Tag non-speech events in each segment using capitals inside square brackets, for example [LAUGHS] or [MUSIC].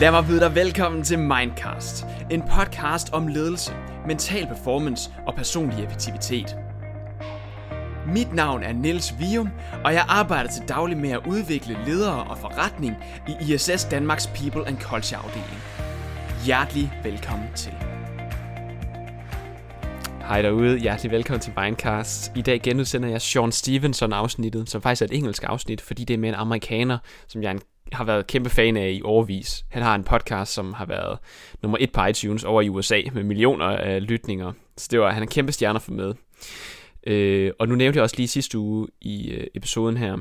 Lad mig byde dig velkommen til Mindcast. En podcast om ledelse, mental performance og personlig effektivitet. Mit navn er Niels Vium, og jeg arbejder til daglig med at udvikle ledere og forretning i ISS Danmarks People and Culture afdeling. Hjertelig velkommen til. Hej derude, hjertelig velkommen til Mindcast. I dag genudsender jeg Sean Stevenson afsnittet, som faktisk er et engelsk afsnit, fordi det er med en amerikaner, som jeg er har været kæmpe fan af i overvis. Han har en podcast, som har været nummer et på iTunes over i USA med millioner af lytninger. Så det var, han er kæmpe stjerner for med. Øh, og nu nævnte jeg også lige sidste uge i øh, episoden her,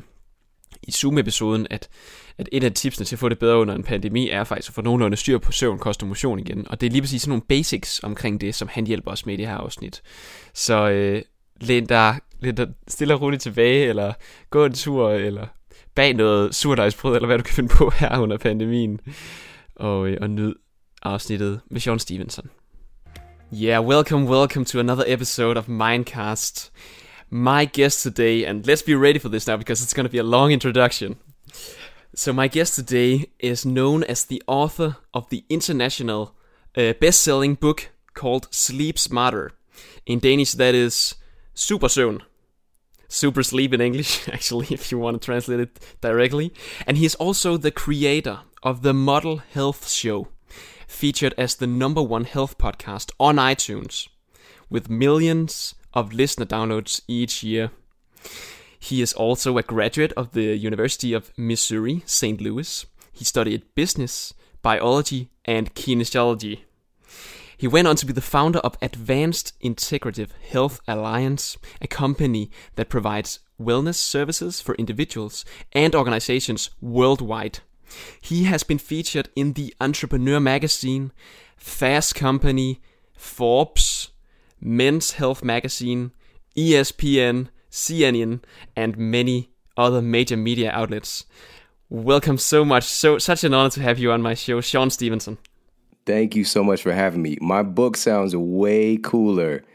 i Zoom-episoden, at, at et af tipsene til at få det bedre under en pandemi er faktisk at få nogenlunde styr på søvn, kost og motion igen. Og det er lige præcis sådan nogle basics omkring det, som han hjælper os med i det her afsnit. Så øh, læn dig, læn dig stille og roligt tilbage, eller gå en tur, eller bag noget surdejsbrød, eller hvad du kan finde på her under pandemien. Og, øh, og nyd afsnittet med Sean Stevenson. Yeah, welcome, welcome to another episode of Mindcast. My guest today, and let's be ready for this now because it's going to be a long introduction. So, my guest today is known as the author of the international uh, best selling book called Sleep Smarter. In Danish, that is Super Søvn. Super Sleep in English, [LAUGHS] actually, if you want to translate it directly. And he is also the creator of the Model Health Show, featured as the number one health podcast on iTunes, with millions of listener downloads each year. He is also a graduate of the University of Missouri, St. Louis. He studied business, biology, and kinesiology. He went on to be the founder of Advanced Integrative Health Alliance, a company that provides wellness services for individuals and organizations worldwide. He has been featured in the Entrepreneur magazine, Fast Company, Forbes, Men's Health magazine, ESPN, CNN, and many other major media outlets. Welcome so much. So such an honor to have you on my show, Shawn Stevenson. Thank you so much for having me. My book sounds way cooler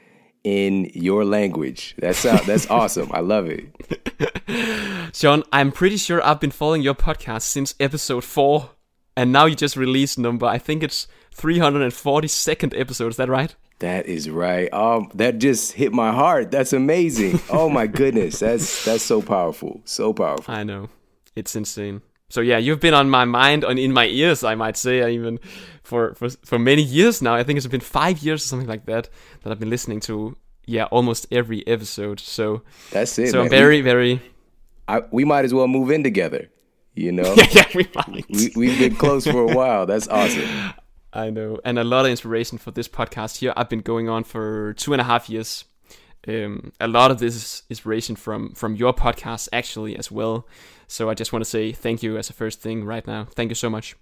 in your language. That's [LAUGHS] that's awesome. I love it. Shawn, I'm pretty sure I've been following your podcast since episode 4 and now you just released number I think it's 342nd episode, is that right? That is right. Um that just hit my heart. That's amazing. Oh my goodness. That's that's so powerful. So powerful. I know. It's insane. So yeah, you've been on my mind and in my ears, I might say, even for, for for many years now. I think it's been five years or something like that that I've been listening to. Yeah, almost every episode. So that's it. So man. I'm very, very. I, we might as well move in together. You know. yeah, [LAUGHS] yeah, we might. We, we've been close for a while. That's awesome. [LAUGHS] I know, and a lot of inspiration for this podcast here. I've been going on for two and a half years. Um, a lot of this is inspiration from from your podcast actually as well. So I just want to say thank you as a first thing right now. Thank you so much.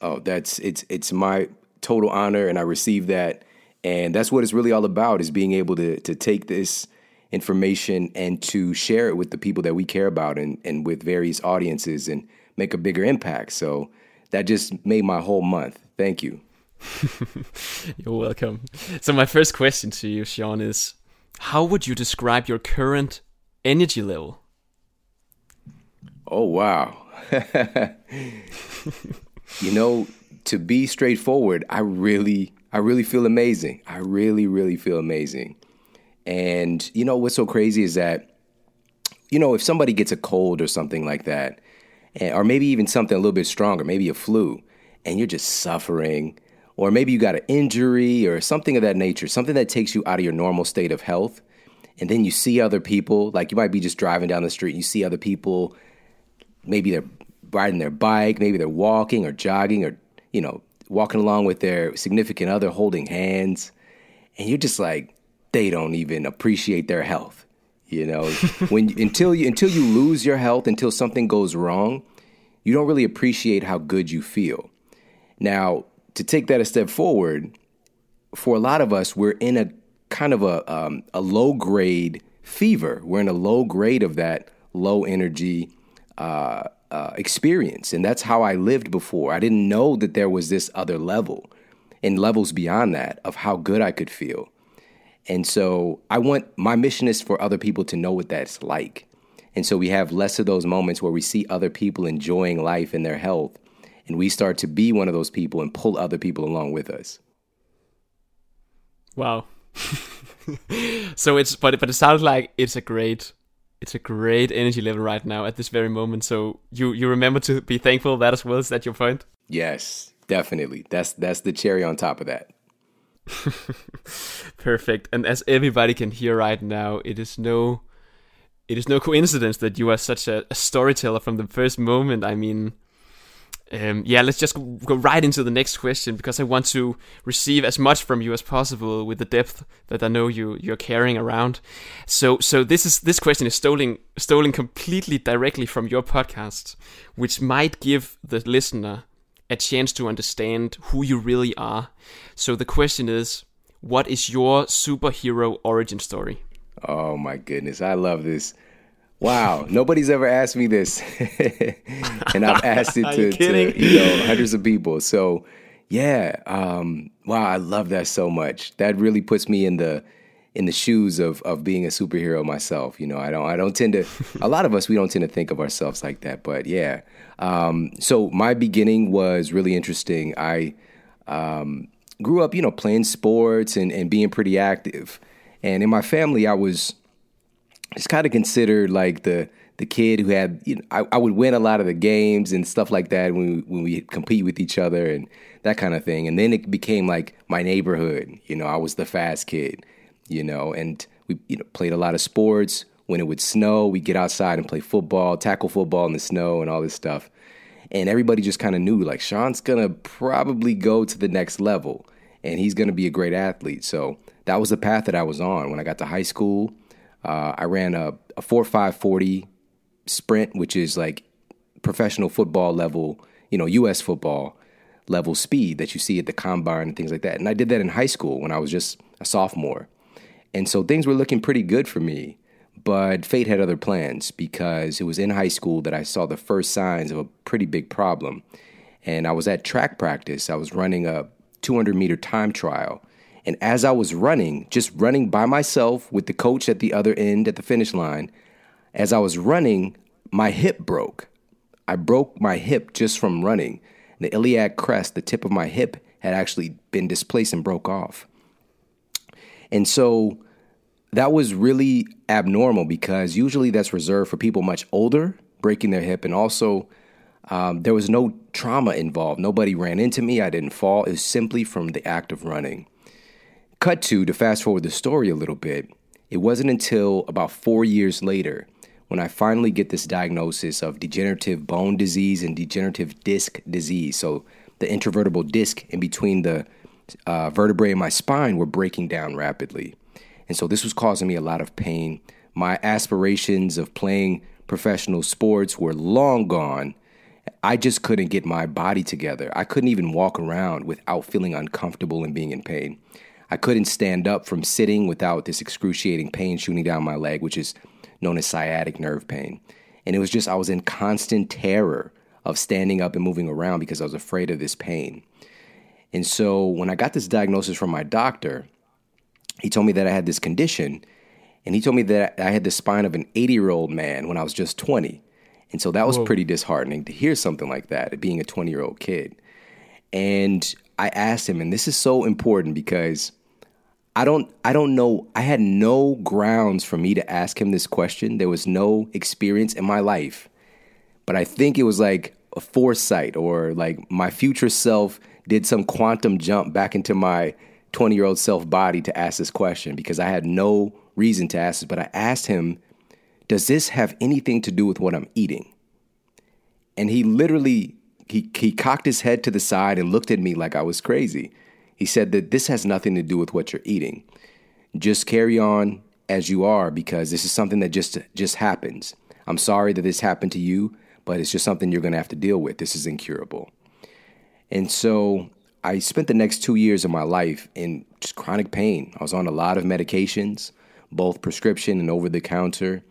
Oh, that's it's it's my total honor, and I receive that, and that's what it's really all about: is being able to to take this information and to share it with the people that we care about, and and with various audiences, and make a bigger impact. So that just made my whole month. Thank you. [LAUGHS] You're welcome. So my first question to you, Shawn, is how would you describe your current energy level? Oh, wow. [LAUGHS] you know, to be straightforward, I really, I really feel amazing. I really, really feel amazing. And, you know, what's so crazy is that, you know, if somebody gets a cold or something like that, or maybe even something a little bit stronger, maybe a flu, and you're just suffering, or maybe you got an injury or something of that nature, something that takes you out of your normal state of health. And then you see other people, like you might be just driving down the street, and you see other people maybe they're riding their bike, maybe they're walking or jogging or, you know, walking along with their significant other holding hands. And you're just like, they don't even appreciate their health. You know, [LAUGHS] when until you until you lose your health, until something goes wrong, you don't really appreciate how good you feel. Now, to take that a step forward, for a lot of us, we're in a kind of a um, a low grade fever. We're in a low grade of that low energy, uh, uh, experience. And that's how I lived before. I didn't know that there was this other level and levels beyond that of how good I could feel. And so I want my mission is for other people to know what that's like. And so we have less of those moments where we see other people enjoying life and their health. And we start to be one of those people and pull other people along with us. Wow. [LAUGHS] so it's but but it sounds like it's a great it's a great energy level right now at this very moment. So you you remember to be thankful that as well. Is that your point? Yes, definitely. That's that's the cherry on top of that. [LAUGHS] Perfect. And as everybody can hear right now, it is no it is no coincidence that you are such a, a storyteller from the first moment. I mean, um, yeah, let's just go right into the next question because I want to receive as much from you as possible with the depth that I know you you're carrying around. So so this is this question is stolen stolen completely directly from your podcast, which might give the listener a chance to understand who you really are. So the question is, what is your superhero origin story? Oh my goodness, I love this. Wow, nobody's ever asked me this, [LAUGHS] and I've asked it to, you to, you know hundreds of people. So, yeah, um, wow, I love that so much. That really puts me in the in the shoes of of being a superhero myself. You know, I don't I don't tend to. a lot of us we don't tend to think of ourselves like that, but yeah. Um, so my beginning was really interesting. I um, grew up, you know, playing sports and and being pretty active, and in my family, I was it's kind of considered like the the kid who had you know I, I, would win a lot of the games and stuff like that when we, when we compete with each other and that kind of thing. And then it became like my neighborhood. You know I was the fast kid you know and we you know played a lot of sports. When it would snow we'd get outside and play football tackle football in the snow and all this stuff. And everybody just kind of knew like Shawn's gonna probably go to the next level and he's gonna be a great athlete. So that was the path that I was on when I got to high school uh, I ran a, a 4 5 40 sprint, which is like professional football level, you know, U.S. football level speed that you see at the combine and things like that. And I did that in high school when I was just a sophomore. And so things were looking pretty good for me. But fate had other plans because it was in high school that I saw the first signs of a pretty big problem. And I was at track practice. I was running a 200 meter time trial. And as I was running, just running by myself with the coach at the other end at the finish line, as I was running, my hip broke. I broke my hip just from running. The iliac crest, the tip of my hip, had actually been displaced and broke off. And so that was really abnormal because usually that's reserved for people much older, breaking their hip. And also, um, there was no trauma involved. Nobody ran into me. I didn't fall. It was simply from the act of running. Cut to, to fast forward the story a little bit, it wasn't until about four years later when I finally get this diagnosis of degenerative bone disease and degenerative disc disease. So the intervertebral disc in between the uh, vertebrae in my spine were breaking down rapidly. And so this was causing me a lot of pain. My aspirations of playing professional sports were long gone. I just couldn't get my body together. I couldn't even walk around without feeling uncomfortable and being in pain. I couldn't stand up from sitting without this excruciating pain shooting down my leg, which is known as sciatic nerve pain. And it was just, I was in constant terror of standing up and moving around because I was afraid of this pain. And so when I got this diagnosis from my doctor, he told me that I had this condition. And he told me that I had the spine of an 80 year old man when I was just 20. And so that was Whoa. pretty disheartening to hear something like that, being a 20 year old kid. And I asked him, and this is so important because I don't I don't know I had no grounds for me to ask him this question. There was no experience in my life. But I think it was like a foresight or like my future self did some quantum jump back into my 20-year-old self body to ask this question because I had no reason to ask this, but I asked him, "Does this have anything to do with what I'm eating?" And he literally he he cocked his head to the side and looked at me like I was crazy. He said that this has nothing to do with what you're eating. Just carry on as you are because this is something that just just happens. I'm sorry that this happened to you, but it's just something you're going to have to deal with. This is incurable. And so I spent the next 2 years of my life in just chronic pain. I was on a lot of medications, both prescription and over the counter.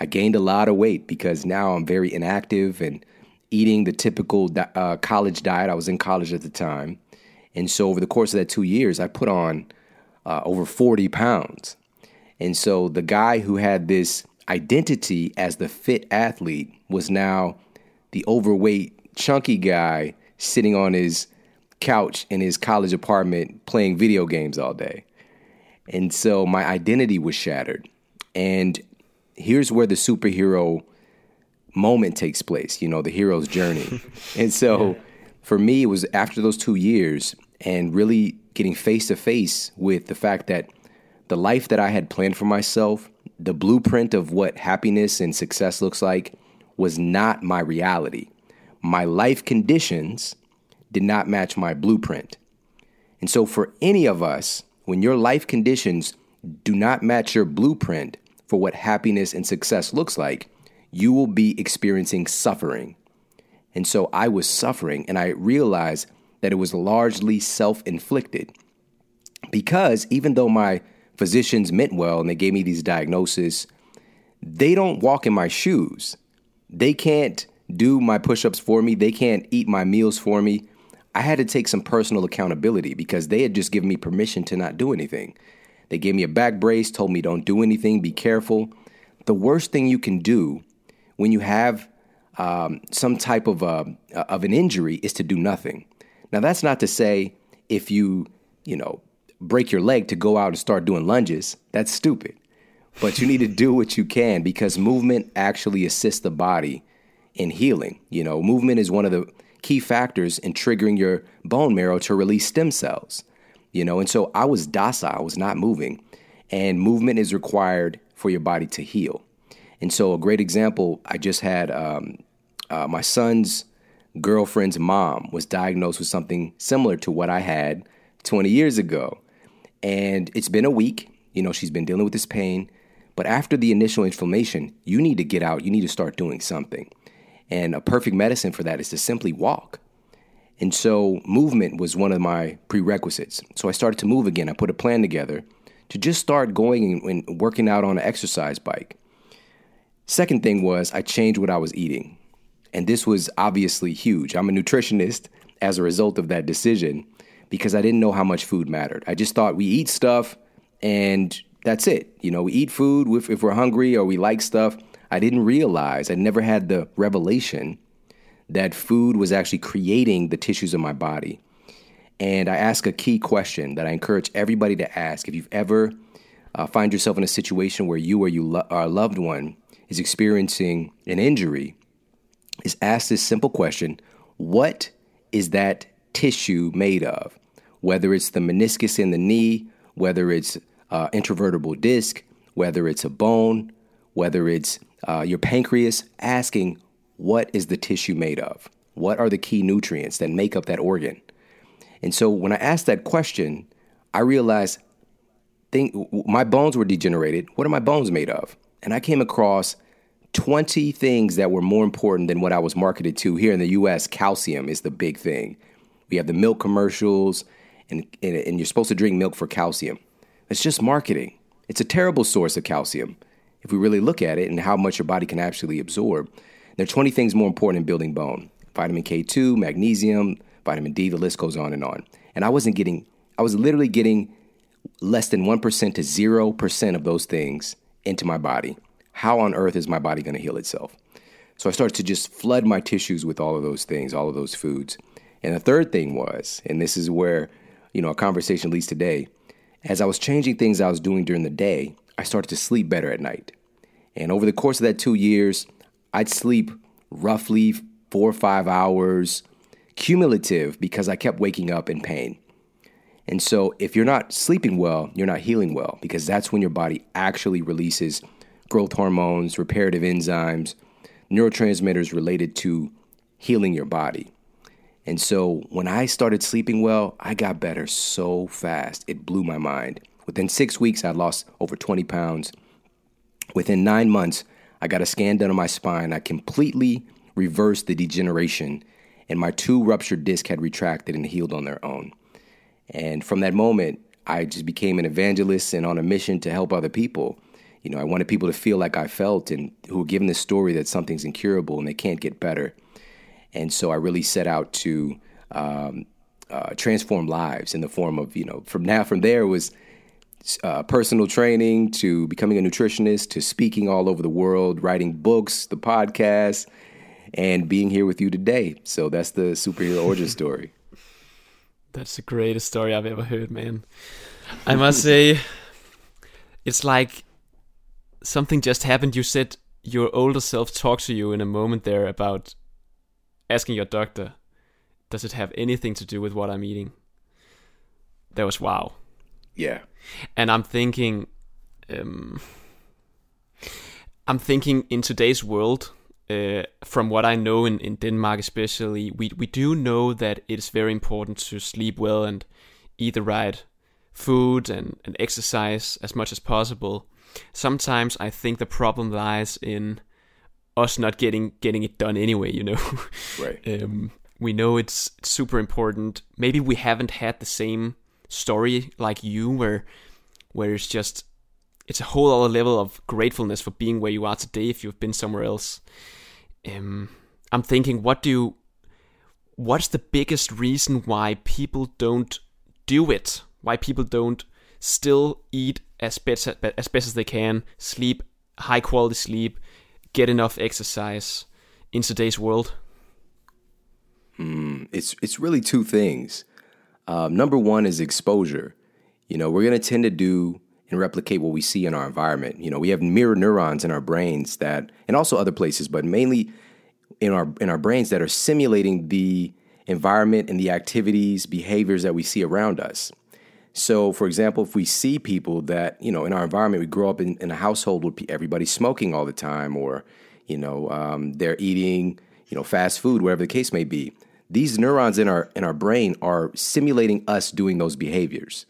I gained a lot of weight because now I'm very inactive and eating the typical uh, college diet. I was in college at the time. And so over the course of that two years, I put on uh, over 40 pounds. And so the guy who had this identity as the fit athlete was now the overweight, chunky guy sitting on his couch in his college apartment playing video games all day. And so my identity was shattered. And here's where the superhero moment takes place, you know, the hero's journey. [LAUGHS] and so for me, it was after those two years and really getting face to face with the fact that the life that I had planned for myself, the blueprint of what happiness and success looks like, was not my reality. My life conditions did not match my blueprint. And so, for any of us, when your life conditions do not match your blueprint for what happiness and success looks like, you will be experiencing suffering. And so I was suffering, and I realized that it was largely self inflicted. Because even though my physicians meant well and they gave me these diagnoses, they don't walk in my shoes. They can't do my push ups for me, they can't eat my meals for me. I had to take some personal accountability because they had just given me permission to not do anything. They gave me a back brace, told me don't do anything, be careful. The worst thing you can do when you have um, some type of, uh, of an injury is to do nothing. Now, that's not to say if you, you know, break your leg to go out and start doing lunges, that's stupid. But you need to do what you can because movement actually assists the body in healing. You know, movement is one of the key factors in triggering your bone marrow to release stem cells. You know, and so I was docile, I was not moving. And movement is required for your body to heal. And so, a great example, I just had um, uh, my son's girlfriend's mom was diagnosed with something similar to what I had 20 years ago. And it's been a week. You know, she's been dealing with this pain. But after the initial inflammation, you need to get out. You need to start doing something. And a perfect medicine for that is to simply walk. And so, movement was one of my prerequisites. So, I started to move again. I put a plan together to just start going and working out on an exercise bike. Second thing was, I changed what I was eating. And this was obviously huge. I'm a nutritionist as a result of that decision because I didn't know how much food mattered. I just thought we eat stuff and that's it. You know, we eat food if, we're hungry or we like stuff. I didn't realize, I never had the revelation that food was actually creating the tissues of my body. And I ask a key question that I encourage everybody to ask. If you've ever uh, find yourself in a situation where you or you lo- or a loved one is experiencing an injury, is ask this simple question What is that tissue made of? Whether it's the meniscus in the knee, whether it's uh, intervertebral disc, whether it's a bone, whether it's uh, your pancreas, asking what is the tissue made of? What are the key nutrients that make up that organ? And so when I asked that question, I realized think, my bones were degenerated. What are my bones made of? And I came across 20 things that were more important than what I was marketed to. Here in the US, calcium is the big thing. We have the milk commercials, and, and, and you're supposed to drink milk for calcium. It's just marketing. It's a terrible source of calcium if we really look at it and how much your body can actually absorb. There are 20 things more important in building bone vitamin K2, magnesium, vitamin D, the list goes on and on. And I wasn't getting, I was literally getting less than 1% to 0% of those things into my body how on earth is my body going to heal itself? So I started to just flood my tissues with all of those things, all of those foods. And the third thing was, and this is where, you know, a conversation leads today, as I was changing things I was doing during the day, I started to sleep better at night. And over the course of that two years, I'd sleep roughly four or five hours cumulative because I kept waking up in pain. And so if you're not sleeping well, you're not healing well because that's when your body actually releases growth hormones, reparative enzymes, neurotransmitters related to healing your body. And so when I started sleeping well, I got better so fast. It blew my mind. Within six weeks, I lost over 20 pounds. Within nine months, I got a scan done on my spine. I completely reversed the degeneration, and my two ruptured discs had retracted and healed on their own. And from that moment, I just became an evangelist and on a mission to help other people you know, I wanted people to feel like I felt and who were given this story that something's incurable and they can't get better. And so I really set out to um, uh, transform lives in the form of, you know, from now, from there was uh, personal training to becoming a nutritionist to speaking all over the world, writing books, the podcast, and being here with you today. So that's the superhero origin [LAUGHS] story. That's the greatest story I've ever heard, man. I must say, it's like something just happened. You said your older self talked to you in a moment there about asking your doctor, does it have anything to do with what I'm eating? That was wow. Yeah. And I'm thinking, um, I'm thinking in today's world, uh, from what I know in, in Denmark especially, we we do know that it is very important to sleep well and eat the right food and, and exercise as much as possible. Sometimes I think the problem lies in us not getting getting it done anyway. You know, [LAUGHS] right? Um, we know it's super important. Maybe we haven't had the same story like you, where where it's just it's a whole other level of gratefulness for being where you are today if you've been somewhere else. Um, I'm thinking, what do you, what's the biggest reason why people don't do it? Why people don't still eat as best as best as they can, sleep high quality sleep, get enough exercise in today's world? Mm, it's it's really two things. Um, number one is exposure. You know, we're going to tend to do and replicate what we see in our environment. You know, we have mirror neurons in our brains that, and also other places, but mainly in our in our brains that are simulating the environment and the activities, behaviors that we see around us. So, for example, if we see people that you know in our environment, we grow up in, in a household with everybody smoking all the time, or you know um, they're eating you know fast food, whatever the case may be. These neurons in our in our brain are simulating us doing those behaviors.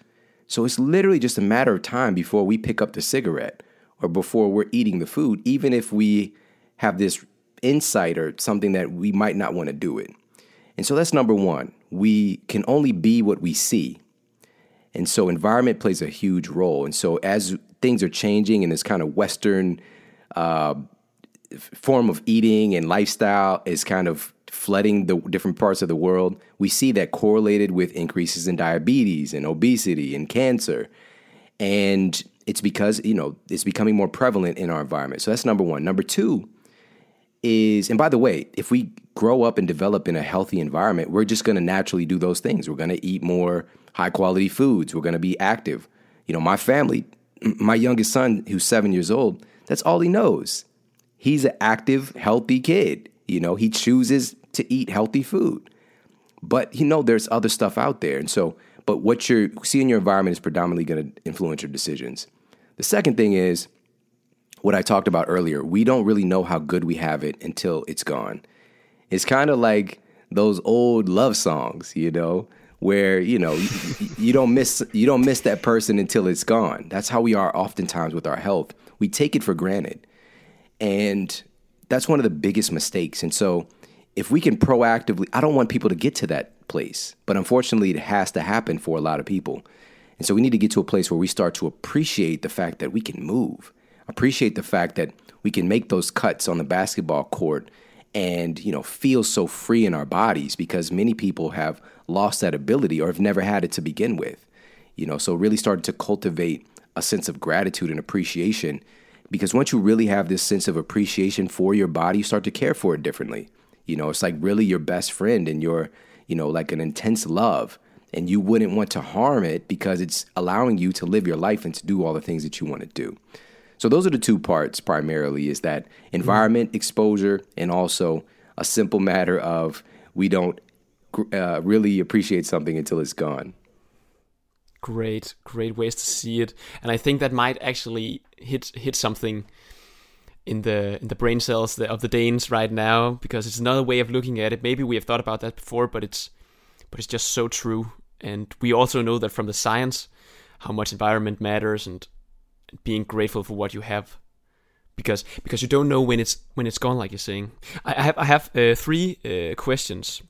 So it's literally just a matter of time before we pick up the cigarette or before we're eating the food, even if we have this insight or something that we might not want to do it. And so that's number one. We can only be what we see. And so environment plays a huge role. And so as things are changing in this kind of Western uh, form of eating and lifestyle is kind of flooding the different parts of the world, we see that correlated with increases in diabetes and obesity and cancer. And it's because, you know, it's becoming more prevalent in our environment. So that's number one. Number two is, and by the way, if we grow up and develop in a healthy environment, we're just going to naturally do those things. We're going to eat more high quality foods. We're going to be active. You know, my family, my youngest son, who's seven years old, that's all he knows. He's an active, healthy kid. You know, he chooses to eat healthy food. But you know, there's other stuff out there. And so, but what you see in your environment is predominantly going to influence your decisions. The second thing is what I talked about earlier. We don't really know how good we have it until it's gone. It's kind of like those old love songs, you know, where you know you, you don't miss you don't miss that person until it's gone. That's how we are oftentimes with our health. We take it for granted, and that's one of the biggest mistakes. And so if we can proactively, I don't want people to get to that place, but unfortunately, it has to happen for a lot of people. And so we need to get to a place where we start to appreciate the fact that we can move, appreciate the fact that we can make those cuts on the basketball court and you know feel so free in our bodies because many people have lost that ability or have never had it to begin with you know so really started to cultivate a sense of gratitude and appreciation because once you really have this sense of appreciation for your body you start to care for it differently you know, it's like really your best friend and your, you know, like an intense love. And you wouldn't want to harm it because it's allowing you to live your life and to do all the things that you want to do. So those are the two parts primarily is that environment mm-hmm. exposure and also a simple matter of we don't uh, really appreciate something until it's gone. Great, great ways to see it, and I think that might actually hit hit something in the in the brain cells of the Danes right now because it's another way of looking at it. Maybe we have thought about that before, but it's but it's just so true. And we also know that from the science how much environment matters and, and being grateful for what you have because because you don't know when it's when it's gone like you're saying. I, I have I have uh, three uh, questions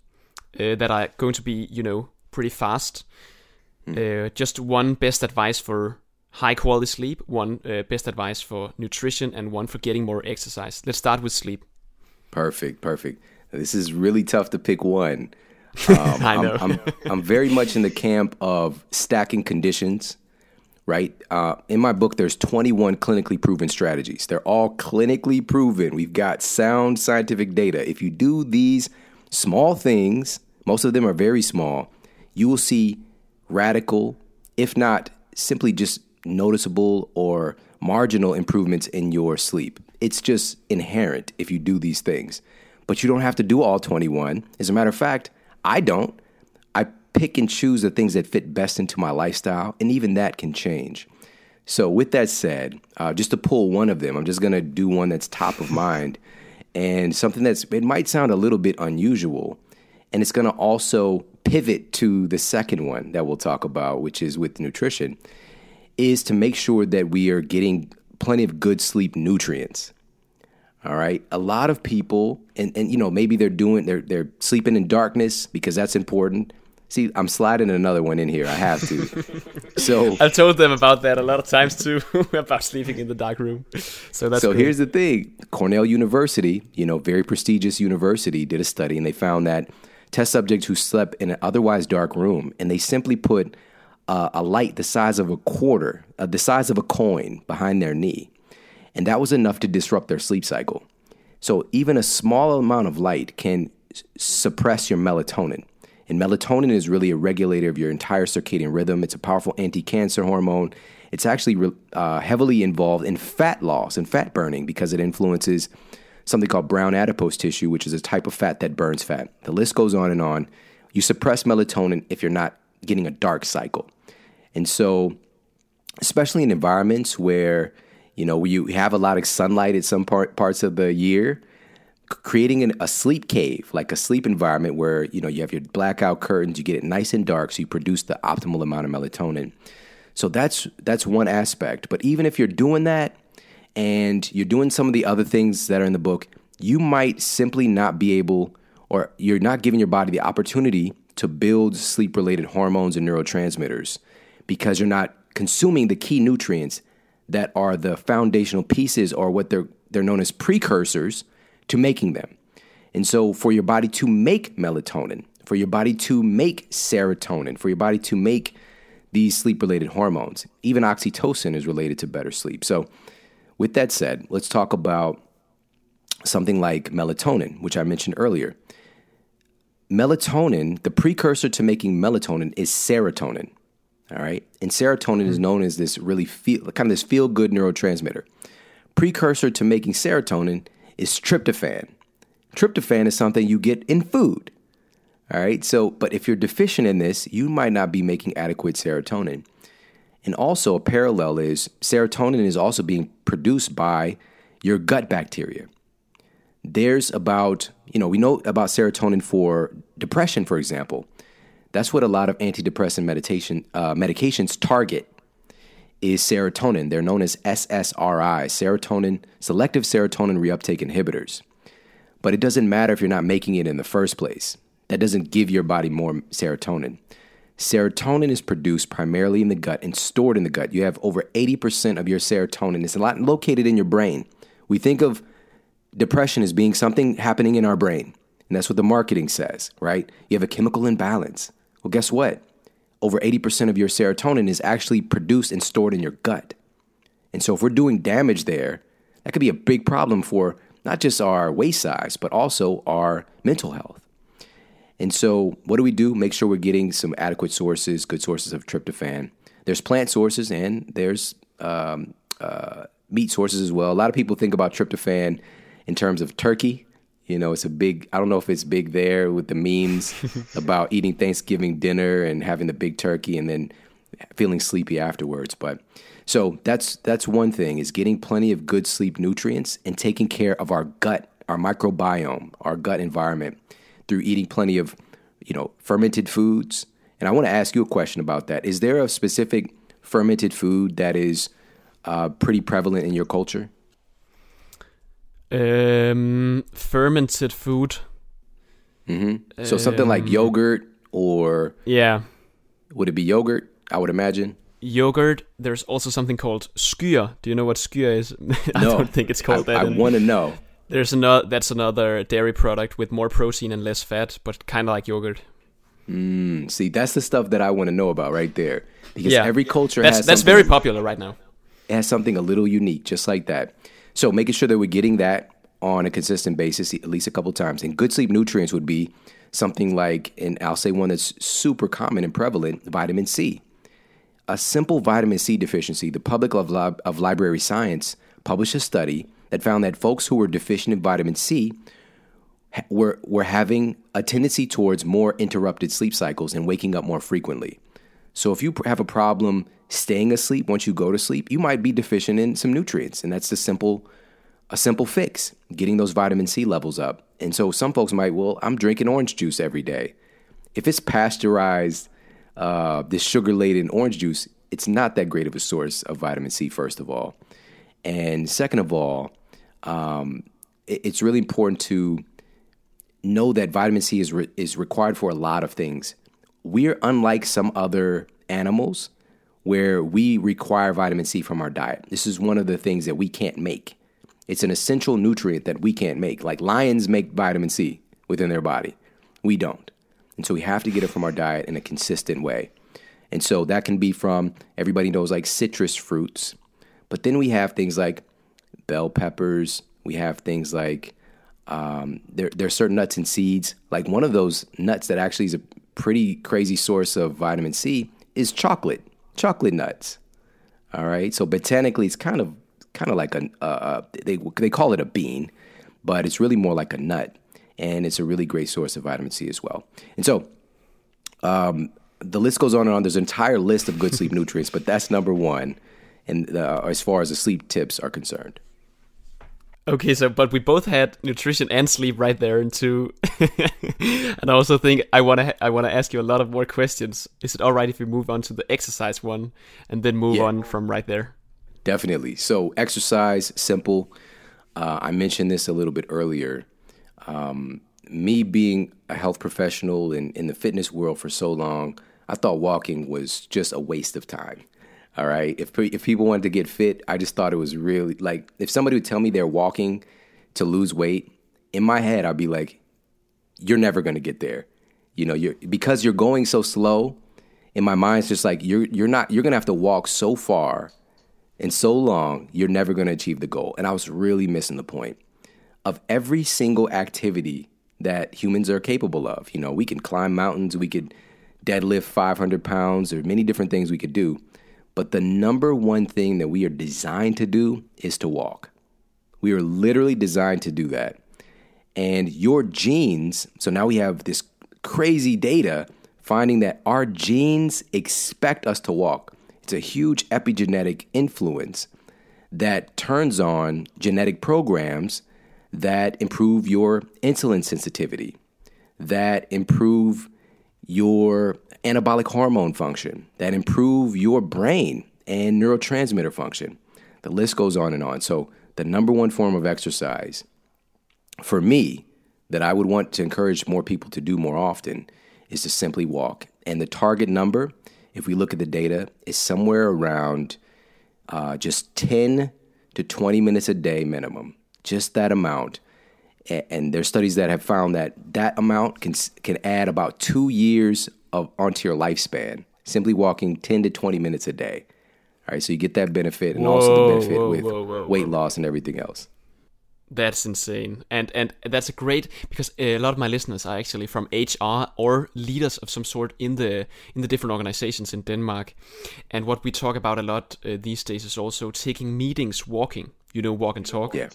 uh, that are going to be you know pretty fast. Mm. just one best advice for high quality sleep, one uh, best advice for nutrition, and one for getting more exercise. Let's start with sleep. Perfect, perfect. This is really tough to pick one. [LAUGHS] Um, I know. I'm, I'm, I'm very much in the camp of stacking conditions right? Uh, in my book, there's 21 clinically proven strategies. They're all clinically proven. We've got sound scientific data. If you do these small things, most of them are very small, you will see radical, if not simply just noticeable or marginal improvements in your sleep. It's just inherent if you do these things. But you don't have to do all 21. As a matter of fact, I don't. Pick and choose the things that fit best into my lifestyle, and even that can change. So, with that said, uh, just to pull one of them, I'm just gonna do one that's top of mind [LAUGHS] and something that's, it might sound a little bit unusual. And it's gonna also pivot to the second one that we'll talk about, which is with nutrition, is to make sure that we are getting plenty of good sleep nutrients. All right. A lot of people, and, and you know, maybe they're doing, they're, they're sleeping in darkness because that's important. See, I'm sliding another one in here. I have to. [LAUGHS] so I've told them about that a lot of times too, [LAUGHS] about sleeping in the dark room. So that's so. cool. Here's the thing: Cornell University, you know, very prestigious university, did a study, and they found that test subjects who slept in an otherwise dark room, and they simply put uh, a light the size of a quarter, uh, the size of a coin, behind their knee, and that was enough to disrupt their sleep cycle. So even a small amount of light can suppress your melatonin. And melatonin is really a regulator of your entire circadian rhythm. It's a powerful anti cancer hormone. It's actually uh, heavily involved in fat loss and fat burning because it influences something called brown adipose tissue, which is a type of fat that burns fat. The list goes on and on. You suppress melatonin if you're not getting a dark cycle. And so, especially in environments where you know you have a lot of sunlight at some part, parts of the year, creating an, a sleep cave, like a sleep environment where you know you have your blackout curtains, you get it nice and dark, so you produce the optimal amount of melatonin. So that's that's one aspect. But even if you're doing that and you're doing some of the other things that are in the book, you might simply not be able, or you're not giving your body the opportunity to build sleep related hormones and neurotransmitters because you're not consuming the key nutrients that are the foundational pieces or what they're they're known as precursors to making them. And so for your body to make melatonin, for your body to make serotonin, for your body to make these sleep related hormones, even oxytocin is related to better sleep. So with that said, let's talk about something like melatonin, which I mentioned earlier. Melatonin, the precursor to making melatonin is serotonin. All right. And serotonin is mm-hmm. known as this really feel, kind of this feel good neurotransmitter. Precursor to making serotonin is tryptophan. Tryptophan is something you get in food. All right. So, but if you're deficient in this, you might not be making adequate serotonin. And also, a parallel is serotonin is also being produced by your gut bacteria. There's about, you know, we know about serotonin for depression, for example. That's what a lot of antidepressant meditation uh, medications target is serotonin. They're known as SSRI, serotonin selective serotonin reuptake inhibitors. But it doesn't matter if you're not making it in the first place. That doesn't give your body more serotonin. Serotonin is produced primarily in the gut and stored in the gut. You have over 80% of your serotonin. It's a lot located in your brain. We think of depression as being something happening in our brain. And that's what the marketing says, right? You have a chemical imbalance. Well, guess what? Over 80% of your serotonin is actually produced and stored in your gut. And so if we're doing damage there, that could be a big problem for not just our waist size, but also our mental health. And so, what do we do? Make sure we're getting some adequate sources, good sources of tryptophan. There's plant sources and there's um, uh, meat sources as well. A lot of people think about tryptophan in terms of turkey. You know, it's a big, I don't know if it's big there with the memes [LAUGHS] about eating Thanksgiving dinner and having the big turkey and then feeling sleepy afterwards. But so that's that's one thing is getting plenty of good sleep nutrients and taking care of our gut, our microbiome, our gut environment through eating plenty of, you know, fermented foods. And I want to ask you a question about that. Is there a specific fermented food that is uh, pretty prevalent in your culture? Um, fermented food. Mm-hmm. So something like Um, yogurt, or Yeah, would it be yogurt? I would imagine. yogurt. There's also something called skyr. Do you know what skyr is? [LAUGHS] I No. don't think it's called I, that. I want to know. There's another. That's another dairy product with more protein and less fat, but kind of like yogurt. Mm, see, that's the stuff that I want to know about right there. Because yeah. every culture that's, has that's very popular right now. It has something a little unique, just like that. So making sure that we're getting that on a consistent basis, at least a couple times. And good sleep nutrients would be something like, and I'll say one that's super common and prevalent, vitamin C. A simple vitamin C deficiency, the Public of, of Library Science published a study that found that folks who were deficient in vitamin C were, were having a tendency towards more interrupted sleep cycles and waking up more frequently. So if you have a problem staying asleep once you go to sleep, you might be deficient in some nutrients, and that's the simple a simple fix, getting those vitamin C levels up. And so some folks might, well, I'm drinking orange juice every day. If it's pasteurized, uh, this sugar laden orange juice, it's not that great of a source of vitamin C, first of all. And second of all, um, it, it's really important to know that vitamin C is, re- is required for a lot of things. We're unlike some other animals where we require vitamin C from our diet. This is one of the things that we can't make. It's an essential nutrient that we can't make. Like lions make vitamin C within their body. We don't. And so we have to get it from our diet in a consistent way. And so that can be from everybody knows like citrus fruits. But then we have things like bell peppers. We have things like um, there, there are certain nuts and seeds. Like one of those nuts that actually is a pretty crazy source of vitamin C is chocolate, chocolate nuts. All right. So botanically, it's kind of kind of like a uh, they they call it a bean, but it's really more like a nut, and it's a really great source of vitamin C as well. And so, um, the list goes on and on. There's an entire list of good [LAUGHS] sleep nutrients, but that's number one, and uh, as far as the sleep tips are concerned. Okay, so but we both had nutrition and sleep right there in two, [LAUGHS] and I also think I want to I want to ask you a lot of more questions. Is it all right if we move on to the exercise one and then move yeah. on from right there? Definitely. So exercise, simple. Uh, I mentioned this a little bit earlier. Um, me being a health professional in, in the fitness world for so long, I thought walking was just a waste of time. All right. If if people wanted to get fit, I just thought it was really like if somebody would tell me they're walking to lose weight, in my head I'd be like, you're never going to get there. You know, you're because you're going so slow. In my mind, it's just like you're you're not you're gonna have to walk so far and so long, you're never gonna achieve the goal. And I was really missing the point of every single activity that humans are capable of. You know, we can climb mountains, we could deadlift 500 pounds, are many different things we could do. But the number one thing that we are designed to do is to walk. We are literally designed to do that. And your genes, so now we have this crazy data finding that our genes expect us to walk. It's a huge epigenetic influence that turns on genetic programs that improve your insulin sensitivity, that improve your anabolic hormone function, that improve your brain and neurotransmitter function. The list goes on and on. So, the number one form of exercise for me that I would want to encourage more people to do more often is to simply walk. And the target number, if we look at the data, is somewhere around uh, just 10 to 20 minutes a day minimum, just that amount and there's studies that have found that that amount can can add about two years of onto your lifespan simply walking 10 to 20 minutes a day. All right so you get that benefit and whoa, also the benefit whoa, with whoa, weight loss and everything else. That's insane. And and that's a great because a lot of my listeners are actually from hr or leaders of some sort in the in the different organizations in denmark. And what we talk about a lot uh, these days is also taking meetings walking. You know walk and talk. Yeah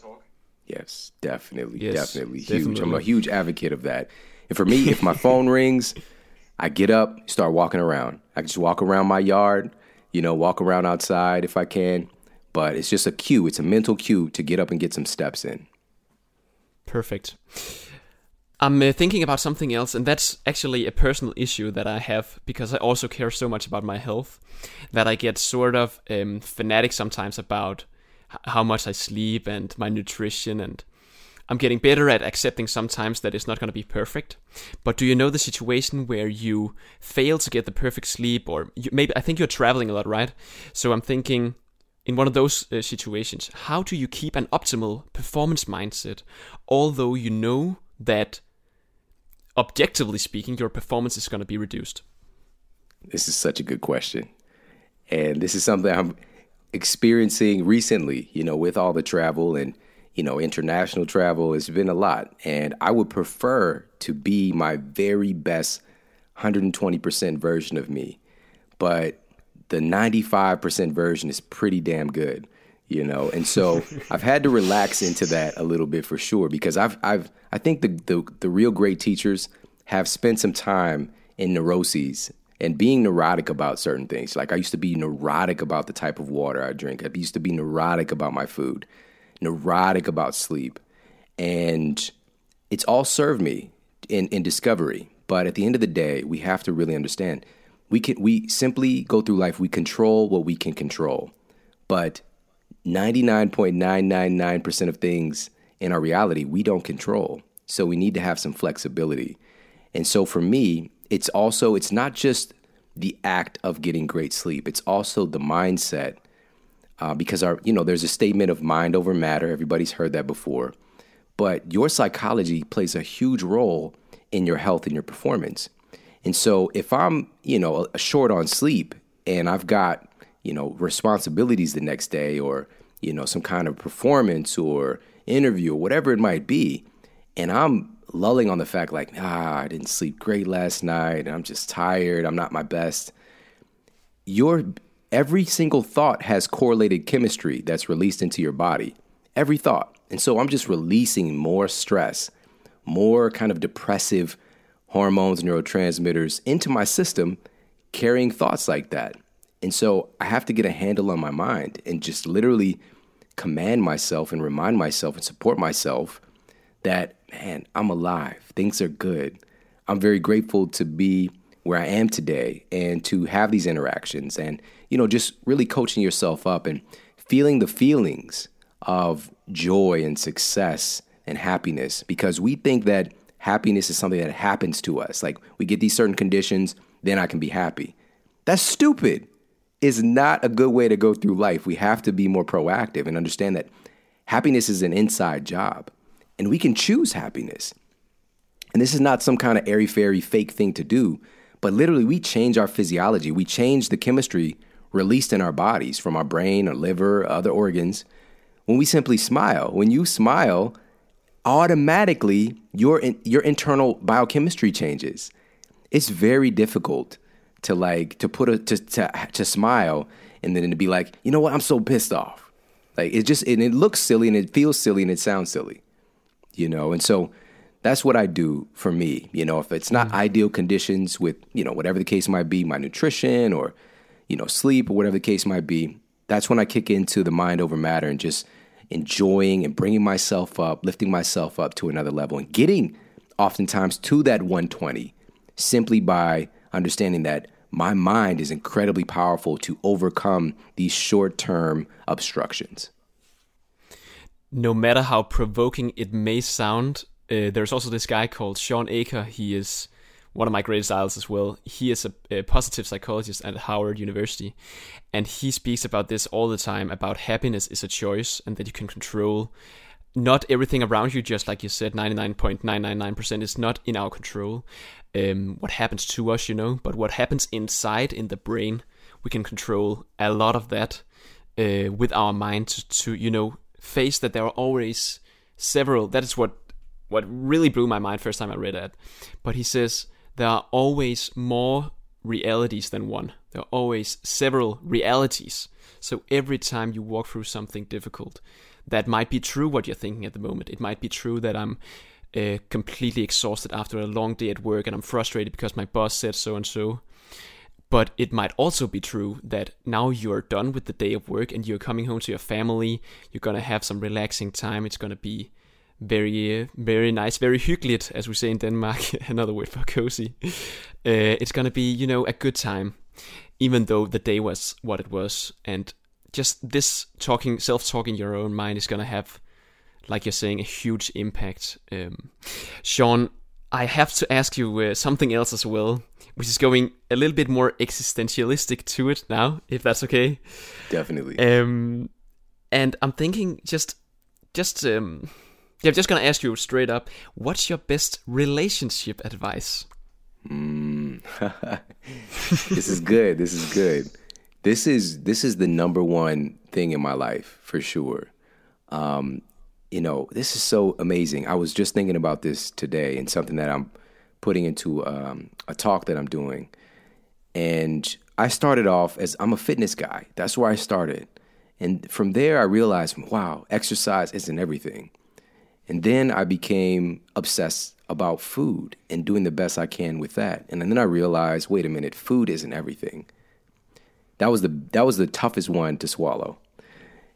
Yes, definitely, yes, definitely, definitely huge. I'm a huge advocate of that. And for me, if my phone [LAUGHS] rings, I get up, start walking around. I just walk around my yard, you know, walk around outside if I can. But it's just a cue. It's a mental cue to get up and get some steps in. Perfect. I'm uh, thinking about something else, and that's actually a personal issue that I have because I also care so much about my health that I get sort of um, fanatic sometimes about how much I sleep and my nutrition and I'm getting better at accepting sometimes that it's not going to be perfect. But do you know the situation where you fail to get the perfect sleep or you, maybe I think you're traveling a lot, right? So I'm thinking in one of those uh, situations, how do you keep an optimal performance mindset although you know that objectively speaking, your performance is going to be reduced? This is such a good question. And this is something I'm experiencing recently, you know, with all the travel and, you know, international travel. It's been a lot. And I would prefer to be my very best 120% version of me. But the 95% version is pretty damn good, you know. And so [LAUGHS] I've had to relax into that a little bit for sure because I've I've I think the the, the real great teachers have spent some time in neuroses and being neurotic about certain things. Like I used to be neurotic about the type of water I drink. I used to be neurotic about my food, neurotic about sleep. And it's all served me in, in discovery. But at the end of the day, we have to really understand we can we simply go through life, we control what we can control. But 99.999% of things in our reality we don't control. So we need to have some flexibility. And so for me, it's also it's not just the act of getting great sleep. It's also the mindset. Uh, because our you know there's a statement of mind over matter. Everybody's heard that before. But your psychology plays a huge role in your health and your performance. And so if I'm, you know, short on sleep and I've got, you know, responsibilities the next day or, you know, some kind of performance or interview or whatever it might be, and I'm lulling on the fact like, ah, I didn't sleep great last night, and I'm just tired, I'm not my best. Your every single thought has correlated chemistry that's released into your body. Every thought. And so I'm just releasing more stress, more kind of depressive hormones, neurotransmitters into my system, carrying thoughts like that. And so I have to get a handle on my mind and just literally command myself and remind myself and support myself that, man, I'm alive. Things are good. I'm very grateful to be where I am today and to have these interactions and, you know, just really coaching yourself up and feeling the feelings of joy and success and happiness because we think that happiness is something that happens to us. Like we get these certain conditions, then I can be happy. That's stupid. Is not a good way to go through life. We have to be more proactive and understand that happiness is an inside job and we can choose happiness. And this is not some kind of airy fairy fake thing to do, but literally we change our physiology. We change the chemistry released in our bodies from our brain or liver, or other organs when we simply smile. When you smile, automatically your your internal biochemistry changes. It's very difficult to like to put a to to, to smile and then to be like, you know what, I'm so pissed off. Like it just and it looks silly and it feels silly and it sounds silly you know, and so that's what I do for me. You know, if it's not mm-hmm. ideal conditions with, you know, whatever the case might be, my nutrition or, you know, sleep or whatever the case might be, that's when I kick into the mind over matter and just enjoying and bringing myself up, lifting myself up to another level and getting oftentimes to that 120 simply by understanding that my mind is incredibly powerful to overcome these short term obstructions no matter how provoking it may sound, uh, there's also this guy called Shawn Achor. He is one of my greatest idols as well. He is a, a, positive psychologist at Harvard University, and he speaks about this all the time about happiness is a choice and that you can control not everything around you. Just like you said, ninety nine point nine nine nine percent is not in our control. Um, what happens to us, you know, but what happens inside in the brain, we can control a lot of that uh, with our mind to, to you know face that there are always several. That is what what really blew my mind first time I read it. But he says there are always more realities than one. There are always several realities. So every time you walk through something difficult, that might be true what you're thinking at the moment. It might be true that I'm uh, completely exhausted after a long day at work and I'm frustrated because my boss said so and so. But it might also be true that now you're done with the day of work and you're coming home to your family. You're gonna have some relaxing time. It's gonna be very, very nice, very hyggeligt, as we say in Denmark, [LAUGHS] another word for cozy. Uh, it's gonna be, you know, a good time, even though the day was what it was. And just this talking, self-talking your own mind is gonna have, like you're saying, a huge impact. Um, Shawn, I have to ask you uh, something else as well, which is going a little bit more existentialistic to it now, if that's okay. Definitely. Um, and I'm thinking just, just um, Yeah, I'm just gonna ask you straight up. What's your best relationship advice? Mm. [LAUGHS] this is good. This is good. This is this is the number one thing in my life for sure. Um, you know, this is so amazing. I was just thinking about this today and something that I'm putting into um, a talk that I'm doing. And I started off as I'm a fitness guy. That's where I started. And from there, I realized, wow, exercise isn't everything. And then I became obsessed about food and doing the best I can with that. And then I realized, wait a minute, food isn't everything. That was the that was the toughest one to swallow.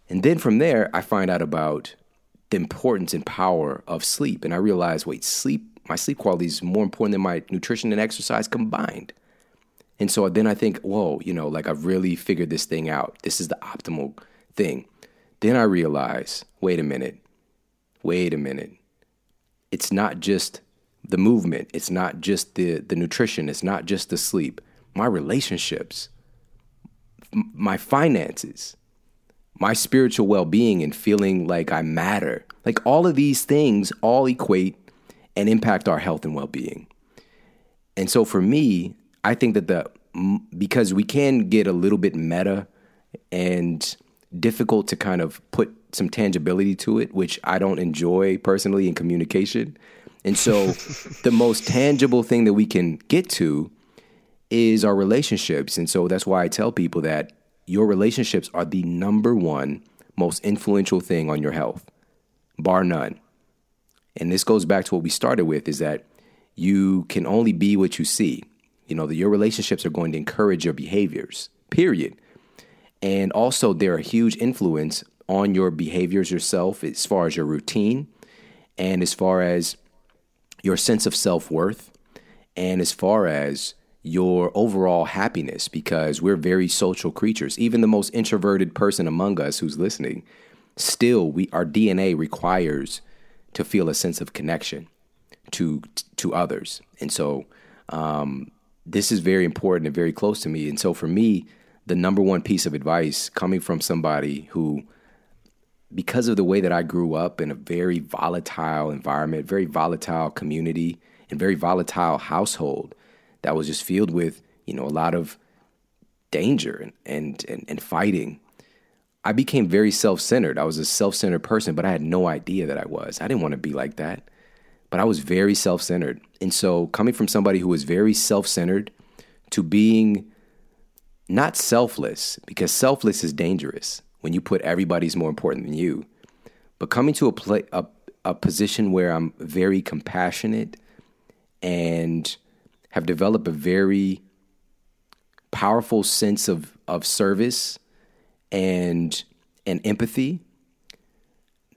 And then from there, I find out about the importance and power of sleep. And I realized, wait, sleep, my sleep quality is more important than my nutrition and exercise combined. And so then I think, whoa, you know, like I've really figured this thing out. This is the optimal thing. Then I realize, wait a minute, wait a minute. It's not just the movement, it's not just the, the nutrition, it's not just the sleep. My relationships, m- my finances, my spiritual well being, and feeling like I matter. Like all of these things all equate and impact our health and well being. And so for me, I think that the because we can get a little bit meta and difficult to kind of put some tangibility to it, which I don't enjoy personally in communication. And so [LAUGHS] the most tangible thing that we can get to is our relationships. And so that's why I tell people that your relationships are the number one most influential thing on your health, bar none. And this goes back to what we started with is that you can only be what you see. You know, that your relationships are going to encourage your behaviors, period. And also, they're a huge influence on your behaviors yourself as far as your routine and as far as your sense of self worth and as far as your overall happiness because we're very social creatures. Even the most introverted person among us who's listening, still we our DNA requires to feel a sense of connection to to others. And so um, this is very important and very close to me. And so for me, the number one piece of advice coming from somebody who because of the way that I grew up in a very volatile environment, very volatile community, and very volatile household that was just filled with, you know, a lot of danger and, and, and, and fighting. I became very self centered. I was a self centered person, but I had no idea that I was. I didn't want to be like that, but I was very self centered. And so, coming from somebody who was very self centered to being not selfless, because selfless is dangerous when you put everybody's more important than you, but coming to a, play, a, a position where I'm very compassionate and have developed a very powerful sense of, of service and and empathy.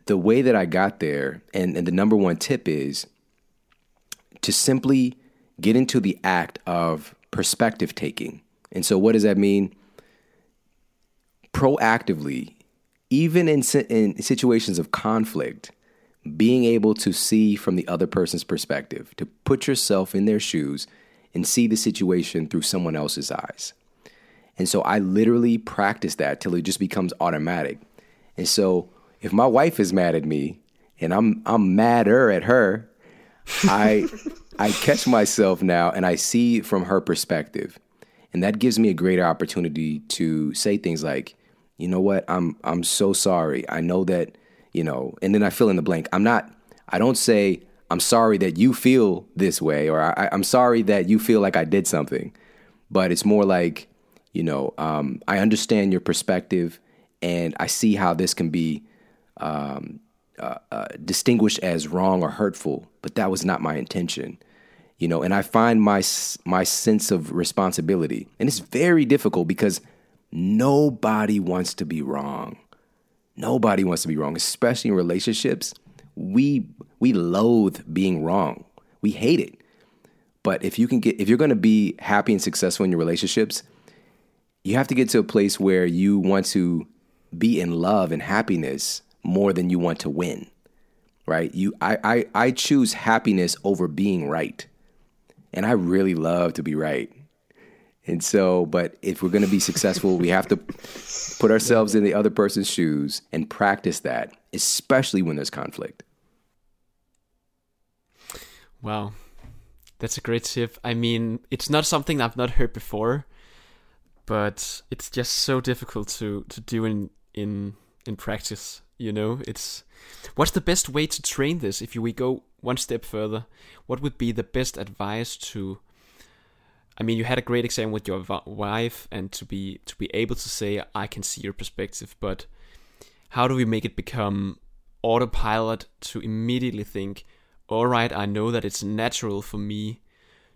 The way that I got there, and, and the number one tip is to simply get into the act of perspective taking. And so, what does that mean? Proactively, even in, in situations of conflict, being able to see from the other person's perspective, to put yourself in their shoes and see the situation through someone else's eyes. And so I literally practice that till it just becomes automatic. And so if my wife is mad at me and I'm I'm madder at her, I [LAUGHS] I catch myself now and I see from her perspective. And that gives me a greater opportunity to say things like, you know what, I'm I'm so sorry. I know that, you know, and then I fill in the blank. I'm not I don't say, I'm sorry that you feel this way, or I, I'm sorry that you feel like I did something. But it's more like, you know, um, I understand your perspective, and I see how this can be um, uh, uh, distinguished as wrong or hurtful. But that was not my intention, you know. And I find my my sense of responsibility, and it's very difficult because nobody wants to be wrong. Nobody wants to be wrong, especially in relationships. We we loathe being wrong. We hate it. But if you can get if you're going to be happy and successful in your relationships, you have to get to a place where you want to be in love and happiness more than you want to win right you I, I i choose happiness over being right and i really love to be right and so but if we're going to be successful we have to put ourselves in the other person's shoes and practice that especially when there's conflict Wow. That's a great tip. I mean, it's not something I've not heard before, but it's just so difficult to to do in in in practice, you know? It's what's the best way to train this if we go one step further? What would be the best advice to I mean, you had a great example with your wife, and to be to be able to say, "I can see your perspective," but how do we make it become autopilot to immediately think, "All right, I know that it's natural for me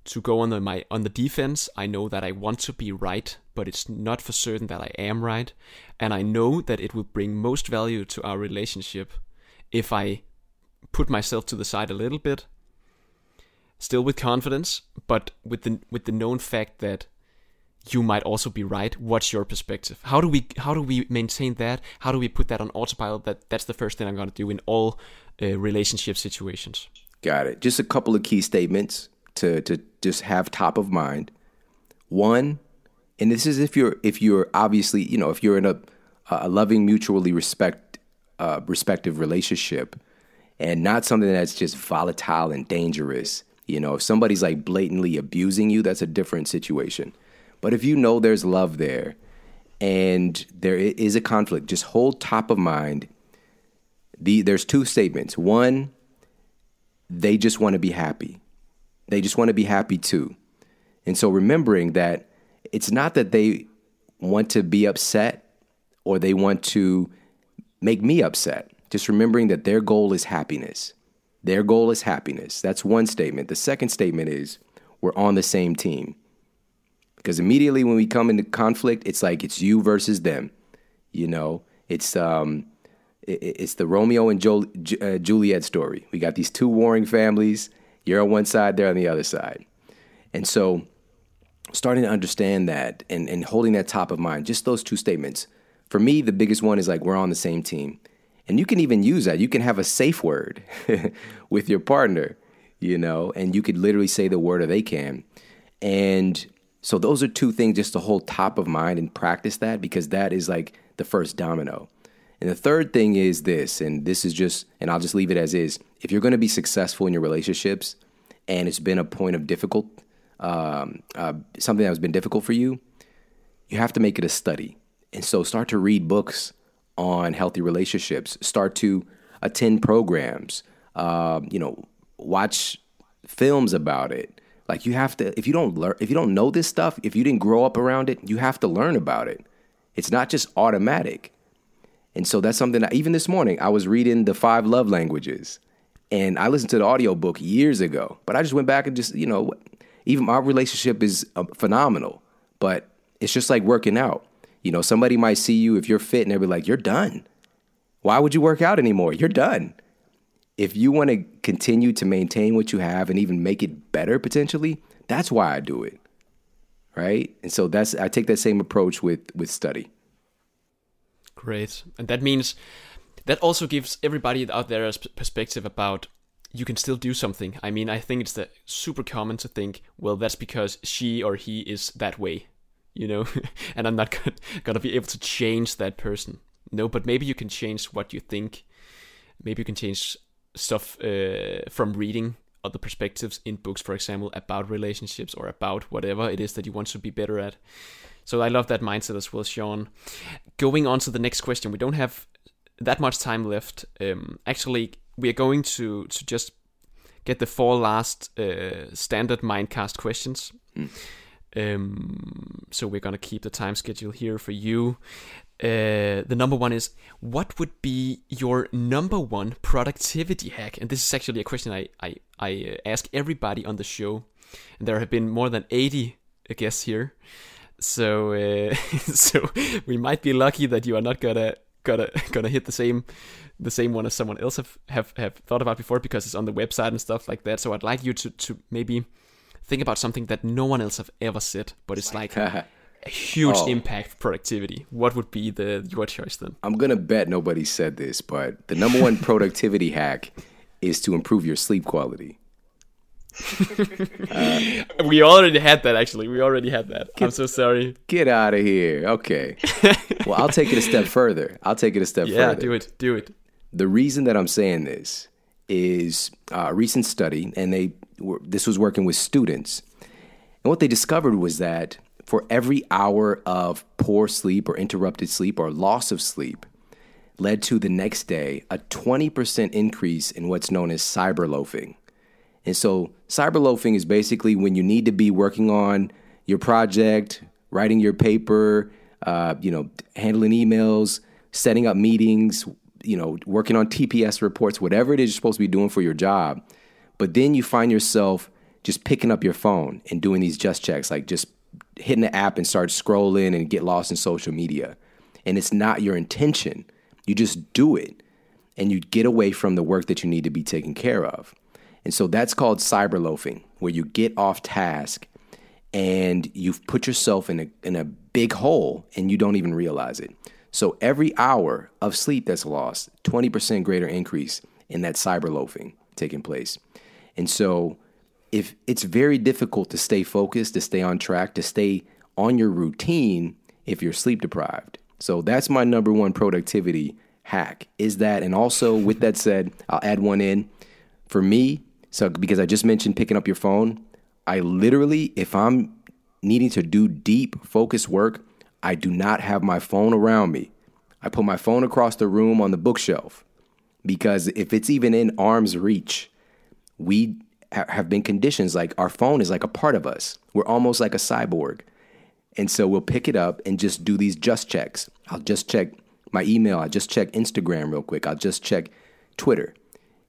to go on the my on the defense. I know that I want to be right, but it's not for certain that I am right, and I know that it will bring most value to our relationship if I put myself to the side a little bit still with confidence, but with the with the known fact that you might also be right. What's your perspective? How do we how do we maintain that? How do we put that on autopilot? That that's the first thing I'm going to do in all uh, relationship situations. Got it. Just a couple of key statements to to just have top of mind. One, and this is if you're if you're obviously you know if you're in a a loving mutually respect uh, respective relationship and not something that's just volatile and dangerous you know, if somebody's like blatantly abusing you, that's a different situation. But if you know there's love there and there is a conflict, just hold top of mind the there's two statements. One, they just want to be happy. They just want to be happy too. And so remembering that it's not that they want to be upset or they want to make me upset. Just remembering that their goal is happiness. Their goal is happiness. That's one statement. The second statement is we're on the same team. Because immediately when we come into conflict, it's like it's you versus them. You know, it's um, it, it's the Romeo and uh, Juliet story. We got these two warring families. You're on one side, they're on the other side, and so starting to understand that and and holding that top of mind. Just those two statements. For me, the biggest one is like we're on the same team. And you can even use that. You can have a safe word [LAUGHS] with your partner, you know, and you could literally say the word or they can. And so those are two things just to hold top of mind and practice that because that is like the first domino. And the third thing is this, and this is just, and I'll just leave it as is. If you're going to be successful in your relationships and it's been a point of difficult, um, uh, something that has been difficult for you, you have to make it a study. And so start to read books on healthy relationships. Start to attend programs. Uh, you know, watch films about it. Like you have to. If you don't learn, if you don't know this stuff, if you didn't grow up around it, you have to learn about it. It's not just automatic. And so that's something that even this morning I was reading the five love languages and I listened to the audiobook years ago, but I just went back and just, you know, even my relationship is uh, phenomenal, but it's just like working out. You know, somebody might see you if you're fit and they'll be like, you're done. Why would you work out anymore? You're done. If you want to continue to maintain what you have and even make it better potentially, that's why I do it. Right? And so that's I take that same approach with with study. Great. And that means that also gives everybody out there a perspective about you can still do something. I mean, I think it's the super common to think, well, that's because she or he is that way you know, [LAUGHS] and I'm not gonna be able to change that person. No, but maybe you can change what you think. Maybe you can change stuff uh, from reading other perspectives in books, for example, about relationships or about whatever it is that you want to be better at. So I love that mindset as well, Shawn. Going on to the next question, we don't have that much time left. Um, actually, we are going to to just get the four last uh, standard Mindcast questions. Mm. Um, so we're gonna keep the time schedule here for you. Uh, the number one is what would be your number one productivity hack? And this is actually a question I I, I uh, ask everybody on the show, and there have been more than eighty guests here. So uh, [LAUGHS] so we might be lucky that you are not gonna gonna [LAUGHS] gonna hit the same the same one as someone else have have, have thought about before because it's on the website and stuff like that. So I'd like you to to maybe think about something that no one else have ever said, but it's like [LAUGHS] a huge oh. impact productivity. What would be the your choice then? I'm gonna bet nobody said this, but the number one [LAUGHS] productivity hack is to improve your sleep quality. uh, [LAUGHS] we already had that actually. We already had that. Get, I'm so sorry. Get out of here. Okay. [LAUGHS] well, I'll take it a step further. I'll take it a step yeah, further. Yeah, do it. Do it. The reason that I'm saying this is a recent study, and they this was working with students. And what they discovered was that for every hour of poor sleep or interrupted sleep or loss of sleep, led to the next day a 20% increase in what's known as cyber loafing. And so, cyber loafing is basically when you need to be working on your project, writing your paper, uh, you know, handling emails, setting up meetings, you know, working on TPS reports, whatever it is you're supposed to be doing for your job. But then you find yourself just picking up your phone and doing these just checks, like just hitting the app and start scrolling and get lost in social media. And it's not your intention. You just do it and you get away from the work that you need to be taken care of. And so that's called cyber loafing, where you get off task and you've put yourself in a, in a big hole and you don't even realize it. So every hour of sleep that's lost, 20% greater increase in that cyber loafing taking place. And so if it's very difficult to stay focused, to stay on track, to stay on your routine if you're sleep deprived. So that's my number one productivity hack is that. And also, with that said, I'll add one in for me. So, because I just mentioned picking up your phone, I literally, if I'm needing to do deep focus work, I do not have my phone around me. I put my phone across the room on the bookshelf because if it's even in arm's reach, we have been conditions like our phone is like a part of us. We're almost like a cyborg. And so we'll pick it up and just do these just checks. I'll just check my email. I'll just check Instagram real quick. I'll just check Twitter.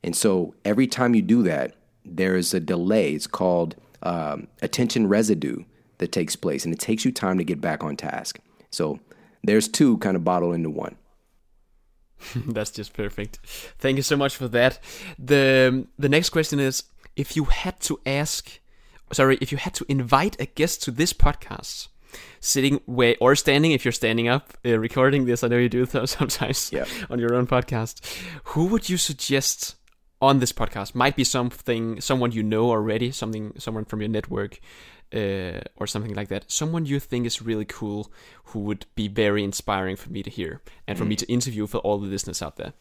And so every time you do that, there is a delay. It's called um, attention residue that takes place, and it takes you time to get back on task. So there's two kind of bottled into one. [LAUGHS] That's just perfect. Thank you so much for that. The the next question is if you had to ask sorry, if you had to invite a guest to this podcast, sitting way or standing if you're standing up uh, recording this, I know you do [LAUGHS] sometimes yep. on your own podcast. Who would you suggest on this podcast? Might be something someone you know already, something someone from your network uh, or something like that. Someone you think is really cool, who would be very inspiring for me to hear and for mm. me to interview for all the listeners out there.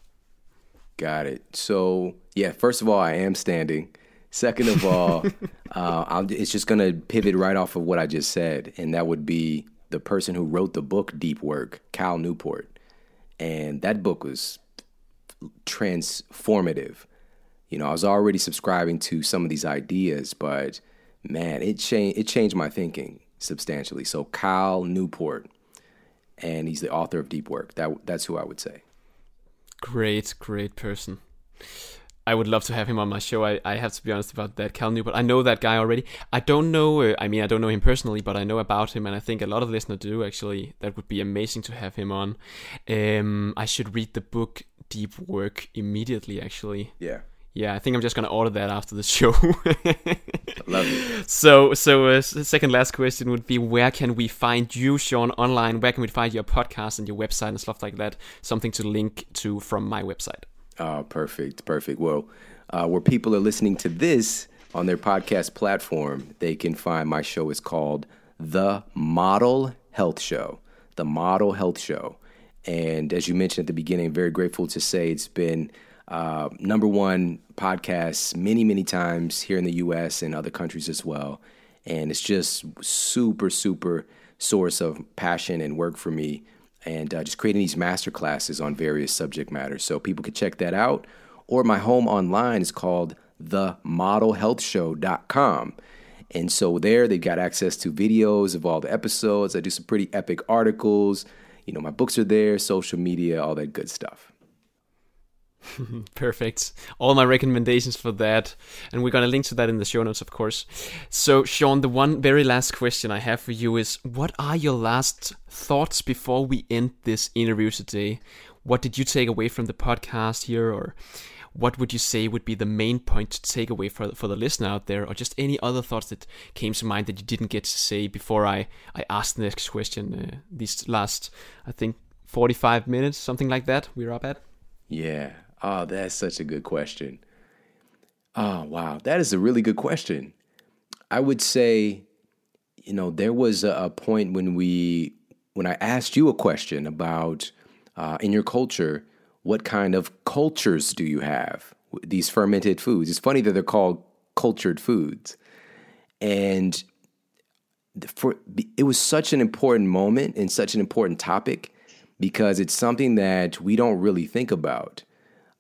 Got it. So yeah, first of all, I am standing. Second of all, [LAUGHS] uh, it's just going to pivot right off of what I just said, and that would be the person who wrote the book Deep Work, Cal Newport, and that book was transformative. You know, I was already subscribing to some of these ideas, but man, it changed it changed my thinking substantially. So Cal Newport, and he's the author of Deep Work. That that's who I would say. Great, great person. I would love to have him on my show. I, I have to be honest about that, Cal Newport. I know that guy already. I don't know. Uh, I mean, I don't know him personally, but I know about him, and I think a lot of listeners do. Actually, that would be amazing to have him on. Um, I should read the book Deep Work immediately. Actually, yeah yeah, I think I'm just gonna order that after the show. [LAUGHS] Love it. So, so uh, second last question would be: Where can we find you, Shawn, online? Where can we find your podcast and your website and stuff like that? Something to link to from my website. Oh, perfect, perfect. Well, uh, where people are listening to this on their podcast platform, they can find my show is called The Model Health Show. The Model Health Show. And as you mentioned at the beginning, very grateful to say it's been uh, number one podcast many, many times here in the US and other countries as well. And it's just super, super source of passion and work for me. And uh, just creating these master classes on various subject matters. So people can check that out. Or my home online is called themodelhealthshow.com. And so there they've got access to videos of all the episodes. I do some pretty epic articles. You know, my books are there, social media, all that good stuff. [LAUGHS] Perfect. All my recommendations for that. And we're going to link to that in the show notes, of course. So, Shawn, the one very last question I have for you is what are your last thoughts before we end this interview today? What did you take away from the podcast here? Or what would you say would be the main point to take away for, for the listener out there? Or just any other thoughts that came to mind that you didn't get to say before I, I asked the next question? Uh, these last, I think, 45 minutes, something like that, we're up at? Yeah, Oh, that's such a good question. Oh, wow. That is a really good question. I would say, you know, there was a, point when we, when I asked you a question about uh, in your culture, what kind of cultures do you have? These fermented foods. It's funny that they're called cultured foods. And for it was such an important moment and such an important topic because it's something that we don't really think about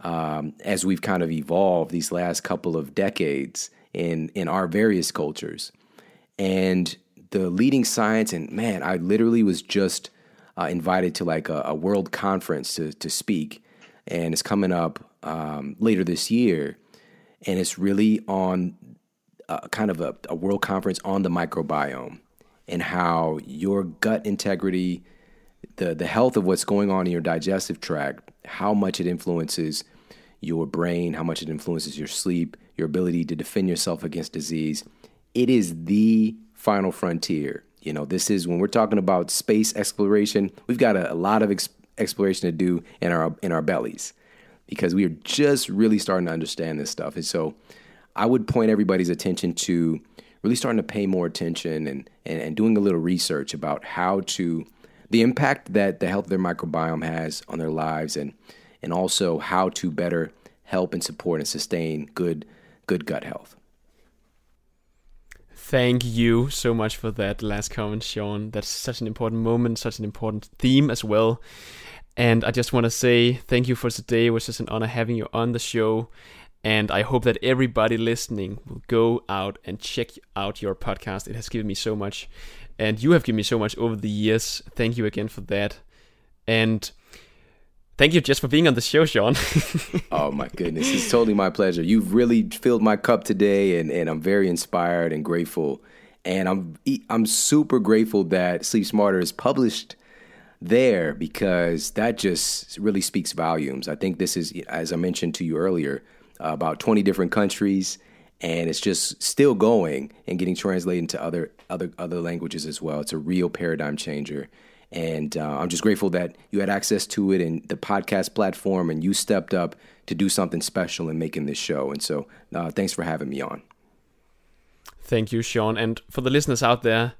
um, as we've kind of evolved these last couple of decades in in our various cultures. And the leading science, and man, I literally was just uh, invited to like a, a, world conference to to speak, and it's coming up um, later this year, and it's really on uh, kind of a, a world conference on the microbiome and how your gut integrity, the the health of what's going on in your digestive tract, how much it influences your brain, how much it influences your sleep, your ability to defend yourself against disease. It is the final frontier. You know, this is when we're talking about space exploration, we've got a, a lot of ex- exploration to do in our in our bellies because we are just really starting to understand this stuff. And so I would point everybody's attention to really starting to pay more attention and, and, and doing a little research about how to the impact that the health of their microbiome has on their lives and and also how to better help and support and sustain good good gut health. Thank you so much for that last comment, Shawn. That's such an important moment, such an important theme as well. And I just want to say thank you for today. It was just an honor having you on the show. And I hope that everybody listening will go out and check out your podcast. It has given me so much. And you have given me so much over the years. Thank you again for that. And thank you just for being on the show, Shawn. [LAUGHS] oh my goodness. It's totally my pleasure. You've really filled my cup today and, and I'm very inspired and grateful. And I'm I'm super grateful that Sleep Smarter is published there because that just really speaks volumes. I think this is, as I mentioned to you earlier, uh, about 20 different countries, and it's just still going and getting translated into other other other languages as well. It's a real paradigm changer, and uh, I'm just grateful that you had access to it and the podcast platform, and you stepped up to do something special in making this show. And so, uh, thanks for having me on. Thank you, Shawn. And for the listeners out there,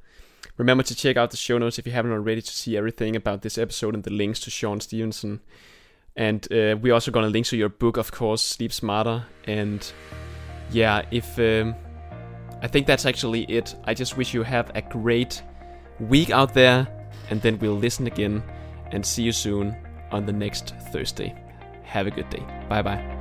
remember to check out the show notes if you haven't already to see everything about this episode and the links to Shawn Stevenson. And uh, we're also going to link to your book, of course, Sleep Smarter. And yeah, if um, I think that's actually it. I just wish you have a great week out there. And then we'll listen again and see you soon on the next Thursday. Have a good day. Bye bye.